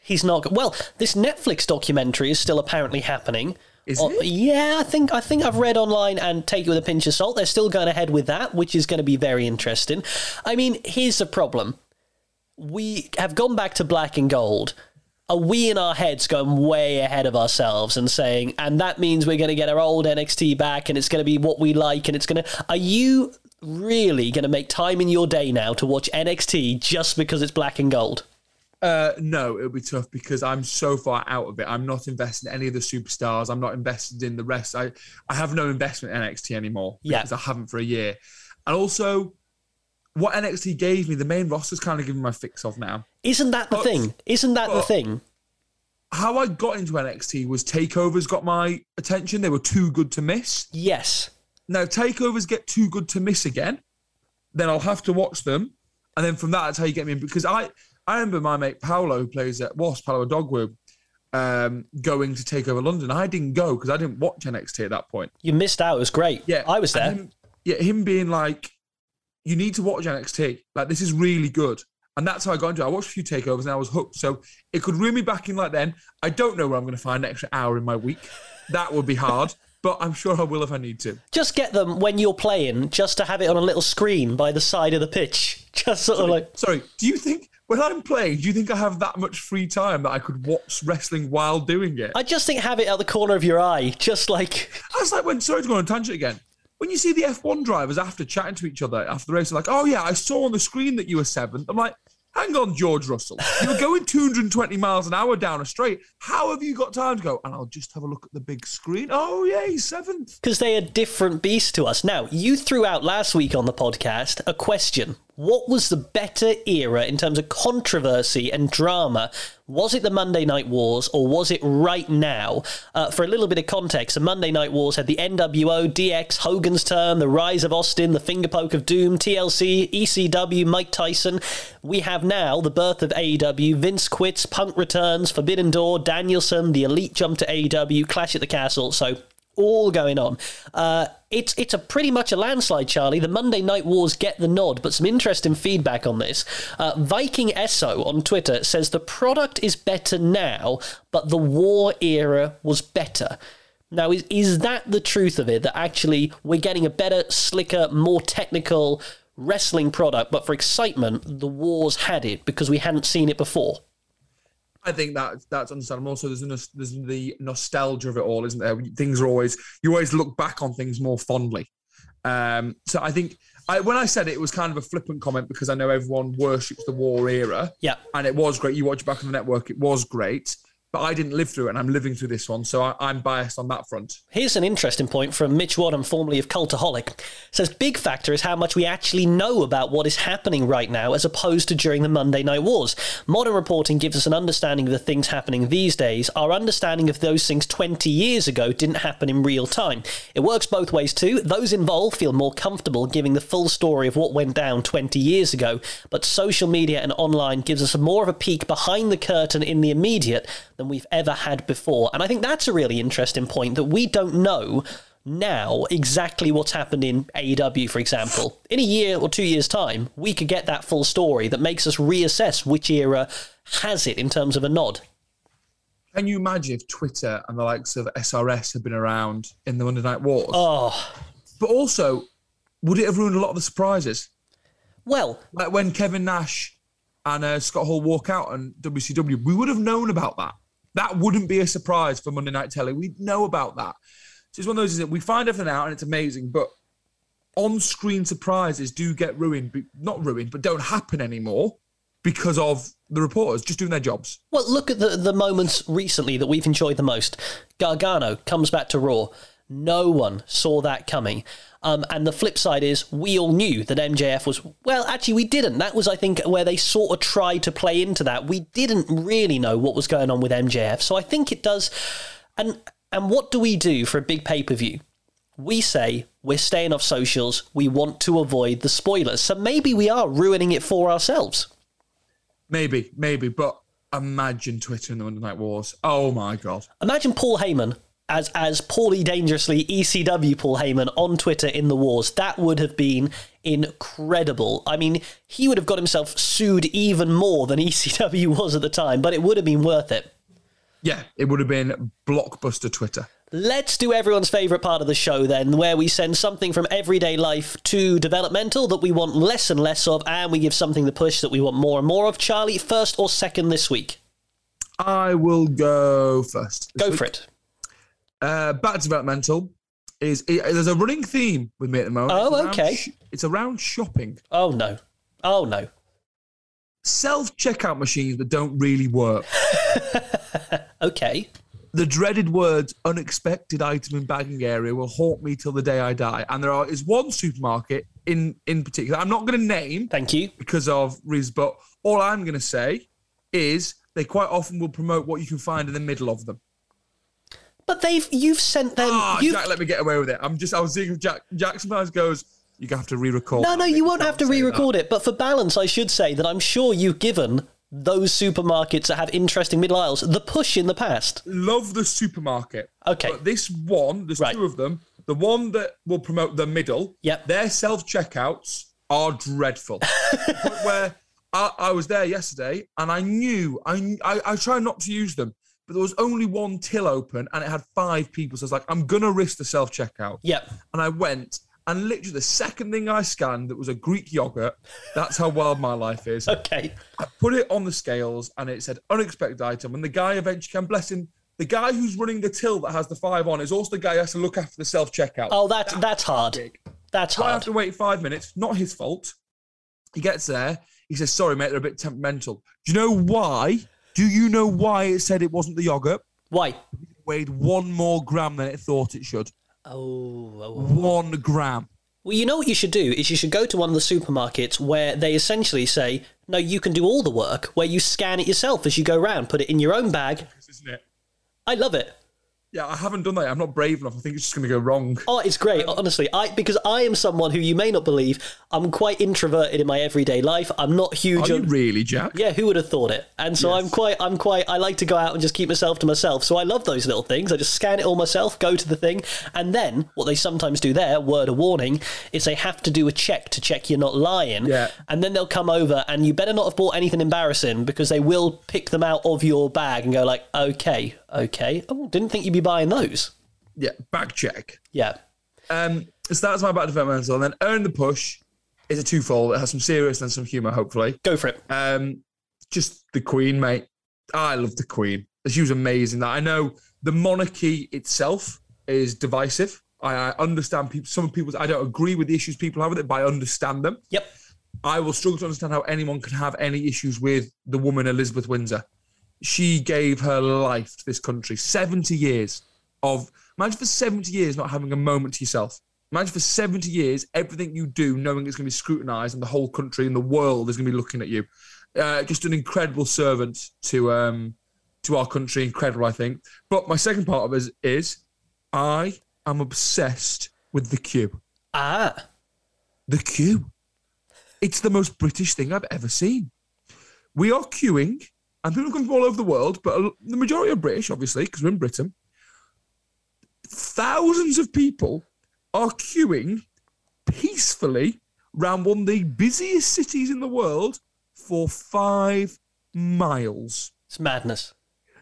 He's not. Well, this Netflix documentary is still apparently happening. Is oh, it? Yeah, I think I think I've read online and take it with a pinch of salt. They're still going ahead with that, which is going to be very interesting. I mean, here's the problem: we have gone back to black and gold. Are we in our heads going way ahead of ourselves and saying, and that means we're going to get our old NXT back and it's going to be what we like and it's going to. Are you really going to make time in your day now to watch NXT just because it's black and gold? Uh, no, it'll be tough because I'm so far out of it. I'm not invested in any of the superstars. I'm not invested in the rest. I, I have no investment in NXT anymore because yeah. I haven't for a year. And also, what NXT gave me, the main roster's kind of giving my fix off now. Isn't that the but, thing? Isn't that the thing? How I got into NXT was takeovers got my attention. They were too good to miss. Yes. Now takeovers get too good to miss again, then I'll have to watch them. and then from that, that's how you get me in. Because I, I remember my mate Paolo, who plays at Wasp, Paolo Odogwu, um, going to take over London. I didn't go because I didn't watch NXT at that point. You missed out. It was great. Yeah, I was there. Him, yeah, him being like, you need to watch NXT. Like, this is really good. And that's how I got into it. I watched a few takeovers and I was hooked. So it could reel me back in like then. I don't know where I'm going to find an extra hour in my week. That would be hard, but I'm sure I will if I need to. Just get them when you're playing, just to have it on a little screen by the side of the pitch. Just sort sorry, of like. Sorry, do you think when I'm playing, do you think I have that much free time that I could watch wrestling while doing it? I just think have it at the corner of your eye, just like. That's like when, sorry to go on a tangent again. When you see the F1 drivers after chatting to each other after the race, they're like, oh yeah, I saw on the screen that you were seventh. I'm like, hang on, George Russell. You were going 220 miles an hour down a straight. How have you got time to go? And I'll just have a look at the big screen. Oh, yeah, he's seventh. Because they are different beasts to us. Now, you threw out last week on the podcast a question what was the better era in terms of controversy and drama? Was it the Monday Night Wars or was it right now? Uh, for a little bit of context, the Monday Night Wars had the NWO, DX, Hogan's Turn, the Rise of Austin, the Finger Poke of Doom, TLC, ECW, Mike Tyson. We have now the birth of AEW, Vince quits, Punk returns, Forbidden Door, Danielson, the Elite jump to AEW, Clash at the Castle. So all going on. Uh, it's it's a pretty much a landslide, Charlie. The Monday Night Wars get the nod, but some interesting feedback on this. Uh, Viking Esso on Twitter says the product is better now, but the war era was better. Now, is is that the truth of it? That actually we're getting a better, slicker, more technical wrestling product, but for excitement, the wars had it because we hadn't seen it before. I think that that's understandable. Also, there's, a, there's the nostalgia of it all, isn't there? Things are always you always look back on things more fondly. Um, so I think I, when I said it, it was kind of a flippant comment because I know everyone worships the war era. Yeah, and it was great. You watch back on the network; it was great but I didn't live through it, and I'm living through this one, so I, am biased on that front. Here's an interesting point from Mitch Wadham, formerly of Cultaholic. Says big factor is how much we actually know about what is happening right now, as opposed to during the Monday Night Wars. Modern reporting gives us an understanding of the things happening these days. Our understanding of those things 20 years ago didn't happen in real time. It works both ways too. Those involved feel more comfortable giving the full story of what went down 20 years ago, but social media and online gives us more of a peek behind the curtain in the immediate than we've ever had before. And I think that's a really interesting point that we don't know now exactly what's happened in AEW, for example. In a year or two years' time, we could get that full story that makes us reassess which era has it in terms of a nod. Can you imagine if Twitter and the likes of SRS had been around in the Monday Night Wars? Oh. But also, would it have ruined a lot of the surprises? Well, like when Kevin Nash and uh, Scott Hall walk out on WCW, we would have known about that. That wouldn't be a surprise for Monday Night Telly. We'd know about that. So it's one of those that we find everything out and it's amazing, but on-screen surprises do get ruined, not ruined, but don't happen anymore because of the reporters just doing their jobs. Well, look at the the moments recently that we've enjoyed the most. Gargano comes back to Raw. No one saw that coming. Um, and the flip side is we all knew that MJF was, well, actually, we didn't. That was, I think, where they sort of tried to play into that. We didn't really know what was going on with MJF. So I think it does. And, and what do we do for a big pay per view? We say we're staying off socials. We want to avoid the spoilers. So maybe we are ruining it for ourselves. Maybe, maybe. But imagine Twitter in the Monday Night Wars. Oh my God. Imagine Paul Heyman as as Paulie Dangerously ECW Paul Heyman on Twitter in the wars. That would have been incredible. I mean, he would have got himself sued even more than ECW was at the time, but it would have been worth it. Yeah, it would have been blockbuster Twitter. Let's do everyone's favourite part of the show then, where we send something from everyday life to developmental that we want less and less of, and we give something the push that we want more and more of. Charlie, first or second this week? I will go first. Go week. for it. Uh, back developmental is it, there's a running theme with me at the moment. Oh, it's okay. Sh- it's around shopping. Oh no. Oh no. Self checkout machines that don't really work. okay. The dreaded words "unexpected item in bagging area" will haunt me till the day I die. And there are is one supermarket in in particular. I'm not going to name. Thank you. Because of reasons, but all I'm going to say is they quite often will promote what you can find in the middle of them. But they've you've sent them. Oh, you've... Jack, let me get away with it. I'm just I was seeing Jack. Jack sometimes goes, You have to re-record. No, that. no, you won't have to re-record it. But for balance, I should say that I'm sure you've given those supermarkets that have interesting middle aisles the push in the past. Love the supermarket. Okay. But this one, there's Right. two of them. The one that will promote the middle. Yep. Their self checkouts are dreadful. To the point where I, I was there yesterday and I knew I, I I try not to use them, but there was only one till open and it had five people. So I was like, I'm gonna risk the self checkout. Yep. And I went and literally the second thing I scanned that was a Greek yogurt. That's how wild my life is. Okay. I put it on the scales and it said unexpected item. And the guy eventually came, bless him, the guy who's running the till that has the five on is also the guy who has to look after the self checkout. Oh, that's that's hard. big. That's So I have hard. to wait five minutes. Not his fault. He gets there. He says, "Sorry, mate, they're a bit temperamental." Do you know why? Do you know why it said it wasn't the yogurt? Why? It weighed one more gram than it thought it should. Oh, oh, oh. One gram. Well, you know what you should do is you should go to one of the supermarkets where they essentially say, "No, you can do all the work." Where you scan it yourself as you go round, put it in your own bag. Isn't it? I love it. Yeah, I haven't done that. I'm not brave enough. I think it's just going to go wrong. Oh, it's great, um, honestly. I because I am someone who you may not believe. I'm quite introverted in my everyday life. I'm not huge Are you really, Jack? Yeah, who would have thought it? And so I'm quite, I'm quite, I like to go out and just keep myself to myself. So I love those little things. I just scan it all myself, go to the thing, and then what they sometimes do there, word of warning, is they have to do a check to check you're not lying. Yeah. And then they'll come over, and you better not have bought anything embarrassing because they will pick them out of your bag and go like, okay, okay, oh, didn't think you'd be buying those. Yeah, back check. Yeah. Um, so that's my back developmental. And then earn the push is a twofold. It has some serious and some humour, hopefully. Go for it. Um, just the Queen, mate. I love the Queen. She was amazing. That I know the monarchy itself is divisive. I, I understand people. Some people. I don't agree with the issues people have with it, but I understand them. Yep. I will struggle to understand how anyone could have any issues with the woman Elizabeth Windsor. She gave her life to this country. Seventy years of imagine for seventy years not having a moment to yourself. Imagine for 70 years, everything you do, knowing it's going to be scrutinized and the whole country and the world is going to be looking at you. Uh, just an incredible servant to um, to our country. Incredible, I think. But my second part of it is, is I am obsessed with the queue. Ah. The queue. It's the most British thing I've ever seen. We are queuing, and people come from all over the world, but the majority are British, obviously, because we're in Britain. Thousands of people are queuing peacefully around one of the busiest cities in the world for five miles. It's madness.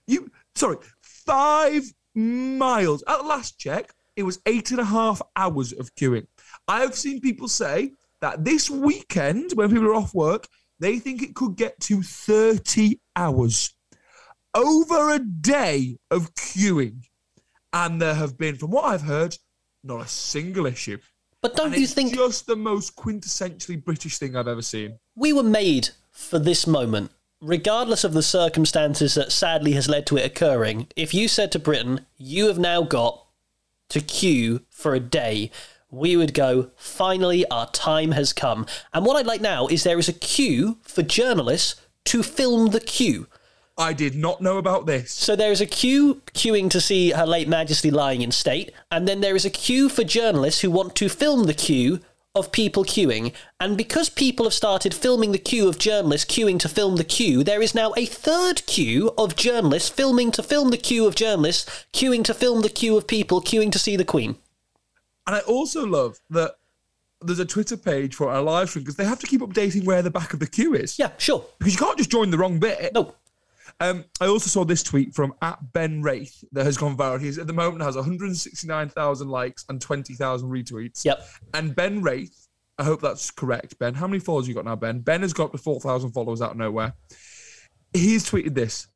You sorry, five miles. At the last check, it was eight and a half hours of queuing. I have seen people say that this weekend, when people are off work, they think it could get to 30 hours. Over a day of queuing. And there have been, from what I've heard, not a single issue. But don't And you it's think just the most quintessentially British thing I've ever seen. we were made for this moment, regardless of the circumstances that sadly has led to it occurring. If you said to Britain, you have now got to queue for a day, we would go, finally, our time has come. And what I'd like now is there is a queue for journalists to film the queue. I did not know about this. So there is a queue queuing to see Her Late Majesty lying in state, and then there is a queue for journalists who want to film the queue of people queuing. And because people have started filming the queue of journalists queuing to film the queue, there is now a third queue of journalists filming to film the queue of journalists queuing to film the queue of people queuing to see the Queen. And I also love that there's a Twitter page for a live stream because they have to keep updating where the back of the queue is. Yeah, sure. Because you can't just join the wrong bit. No. Um, I also saw this tweet from at Ben Wraith that has gone viral. He's at the moment has 169,000 likes and 20,000 retweets. Yep. And Ben Wraith, I hope that's correct, Ben. How many followers you got now, Ben? Ben has got up to 4,000 followers out of nowhere. He's tweeted this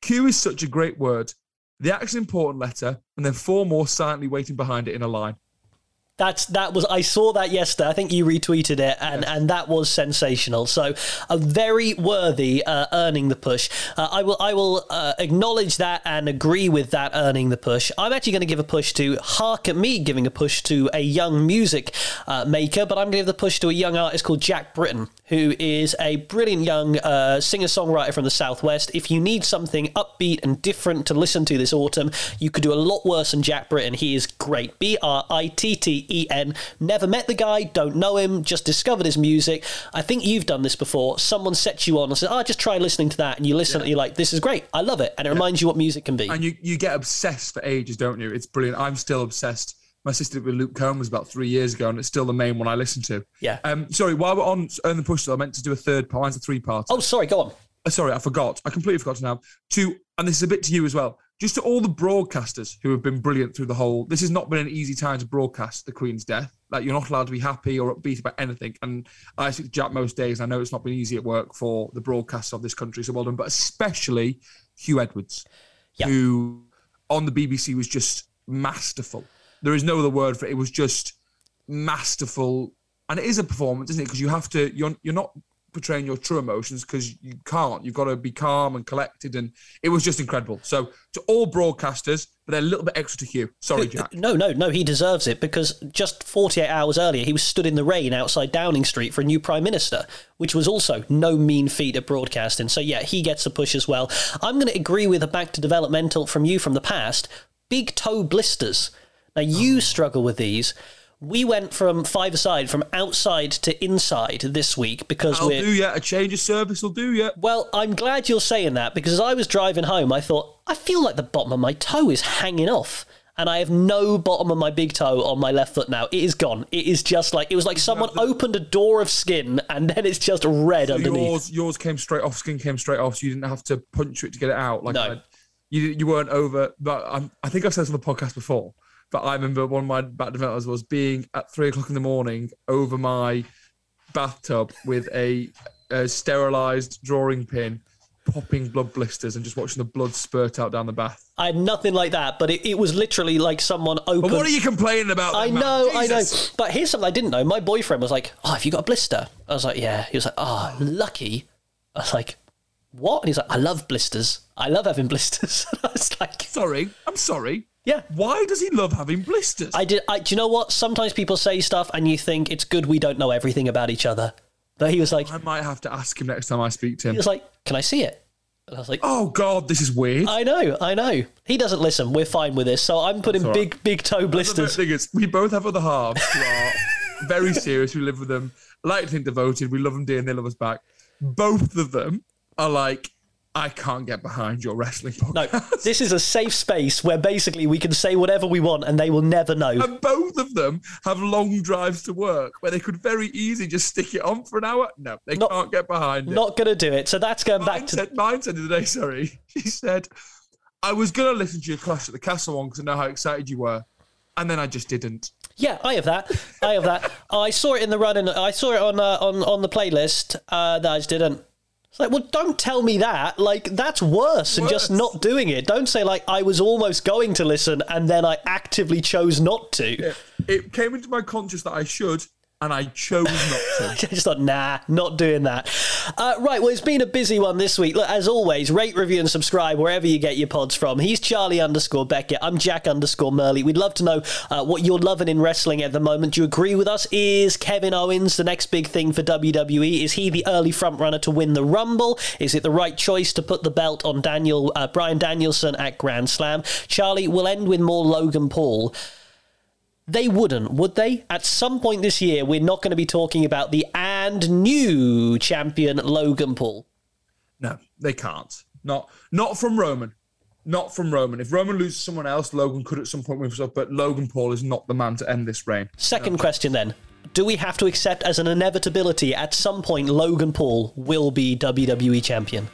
Q is such a great word. The actual important letter, and then four more silently waiting behind it in a line. That's that was I saw that yesterday. I think you retweeted it, and and that was sensational. So a very worthy uh, earning the push. Uh, I will I will uh, acknowledge that and agree with that earning the push. I'm actually going to give a push to hark at me giving a push to a young music uh, maker, but I'm going to give the push to a young artist called Jack Britten, who is a brilliant young uh, singer songwriter from the Southwest. If you need something upbeat and different to listen to this autumn, you could do a lot worse than Jack Britten. He is great. B R I T T E N. Never met the guy, don't know him, just discovered his music. I think you've done this before. Someone sets you on and says, Oh, just try listening to that. And you listen yeah. and you're like, This is great. I love it. And it yeah. reminds you what music can be. And you, you get obsessed for ages, don't you? It's brilliant. I'm still obsessed my sister with Luke Combs about three years ago, and it's still the main one I listen to. Yeah. Um. Sorry. While we're on Earn the Push, though, I meant to do a third part. Mine's a three part. Oh, sorry. Go on. Uh, sorry, I forgot. I completely forgot to now. To and this is a bit to you as well. Just to all the broadcasters who have been brilliant through the whole. This has not been an easy time to broadcast the Queen's death. Like you're not allowed to be happy or upbeat about anything. And I speak to Jack most days. And I know it's not been easy at work for the broadcasters of this country. So well done. But especially Huw Edwards, who on the BBC was just masterful there is no other word for it. It was just masterful, and it is a performance, isn't it? Because you have to. You're you're not portraying your true emotions because you can't. You've got to be calm and collected, and it was just incredible. So to all broadcasters, but they're a little bit extra to Huw. Sorry, Jack. No, no, no. He deserves it because just 48 hours earlier, he was stood in the rain outside Downing Street for a new prime minister, which was also no mean feat of broadcasting. So yeah, he gets a push as well. I'm going to agree with a back to developmental from you from the past. Big toe blisters. Now you oh. struggle with these. We went from five aside from outside to inside this week because I'll we're. do yeah. A change of service will do yeah. Well, I'm glad you're saying that because as I was driving home, I thought I feel like the bottom of my toe is hanging off, and I have no bottom of my big toe on my left foot now. It is gone. It is just like it was like someone the... opened a door of skin and then it's just red so underneath. Yours, yours came straight off. Skin came straight off, so you didn't have to punch it to get it out. Like no. I, you, you weren't over. But I'm, I think I've said this on the podcast before but I remember one of my back developers was being at three o'clock in the morning over my bathtub with a, a sterilized drawing pin, popping blood blisters, and just watching the blood spurt out down the bath. I had nothing like that, but it, it was literally like someone opened. But what are you complaining about? I know, I know. But here's something I didn't know. My boyfriend was like, "Oh, have you got a blister?" I was like, "Yeah." He was like, "Oh, lucky." I was like, "What?" And he's like, "I love blisters. I love having blisters." I was like, "Sorry, I'm sorry." Yeah. Why does he love having blisters? I did. I, do you know what? Sometimes people say stuff, and you think it's good we don't know everything about each other. But he was like, I might have to ask him next time I speak to him. He was like, "Can I see it?" And I was like, "Oh God, this is weird." I know, I know. He doesn't listen. We're fine with this. So I'm putting right. big, big toe blisters. The thing is, we both have other halves who are very serious. We live with them, like to think devoted. We love them dear, and they love us back. Both of them are like I can't get behind your wrestling podcast. No, this is a safe space where basically we can say whatever we want and they will never know. And both of them have long drives to work where they could very easily just stick it on for an hour. No, they not, can't get behind it. Not going to do it. So that's going mine back to. Said, mine said the other day, sorry. She said, I was going to listen to your Clash at the Castle one because I know how excited you were. And then I just didn't. Yeah, I have that. I have that. I saw it in the running. I saw it on uh, on on the playlist. Uh, that I just didn't. It's like, well, don't tell me that. Like, that's worse than just not doing it. Don't say, like, I was almost going to listen and then I actively chose not to. Yeah. It came into my conscience that I should, and I chose not to. Just thought, nah, not doing that. Uh, right, well, it's been a busy one this week. Look, as always, rate, review, and subscribe wherever you get your pods from. He's Charlie underscore Beckett. I'm Jack underscore Murley. We'd love to know uh, what you're loving in wrestling at the moment. Do you agree with us? Is Kevin Owens the next big thing for WWE? Is he the early frontrunner to win the Rumble? Is it the right choice to put the belt on Daniel uh, Bryan Danielson at Grand Slam? Charlie, we'll end with more Logan Paul. They wouldn't, would they? At some point this year, we're not going to be talking about the and new champion Logan Paul. No, they can't. Not not from Roman. Not from Roman. If Roman loses someone else, Logan could at some point win himself, but Logan Paul is not the man to end this reign. Second no. question then. Do we have to accept as an inevitability at some point Logan Paul will be WWE champion?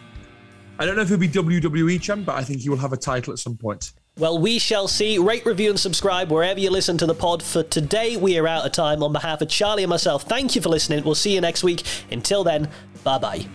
I don't know if he'll be WWE champ, but I think he will have a title at some point. Well, we shall see. Rate, review, and subscribe wherever you listen to the pod. For today, we are out of time. On behalf of Charlie and myself, thank you for listening. We'll see you next week. Until then, bye bye.